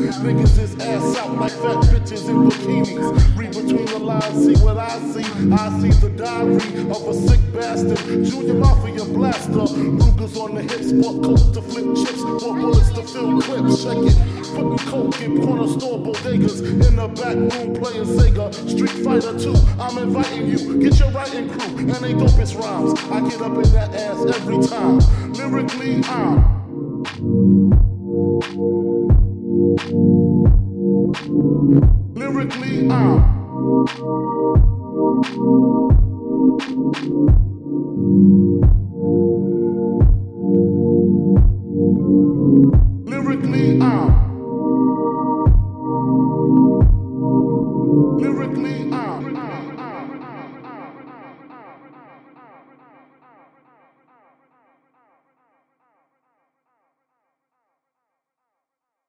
Niggas is ass out like fat bitches in bikinis. Read between the lines, see what I see. I see the diary of a sick bastard. Junior Mafia blaster. Rugers on the hips, bought coke to flip chips, bought bullets to fill clips. Check it. Putting coke in corner store bodegas. In the back room playing Sega. Street Fighter 2. I'm inviting you. Get your writing crew and they dopest rhymes. I get up in that ass every time. Lyrically, I'm. Lyrically, I'm.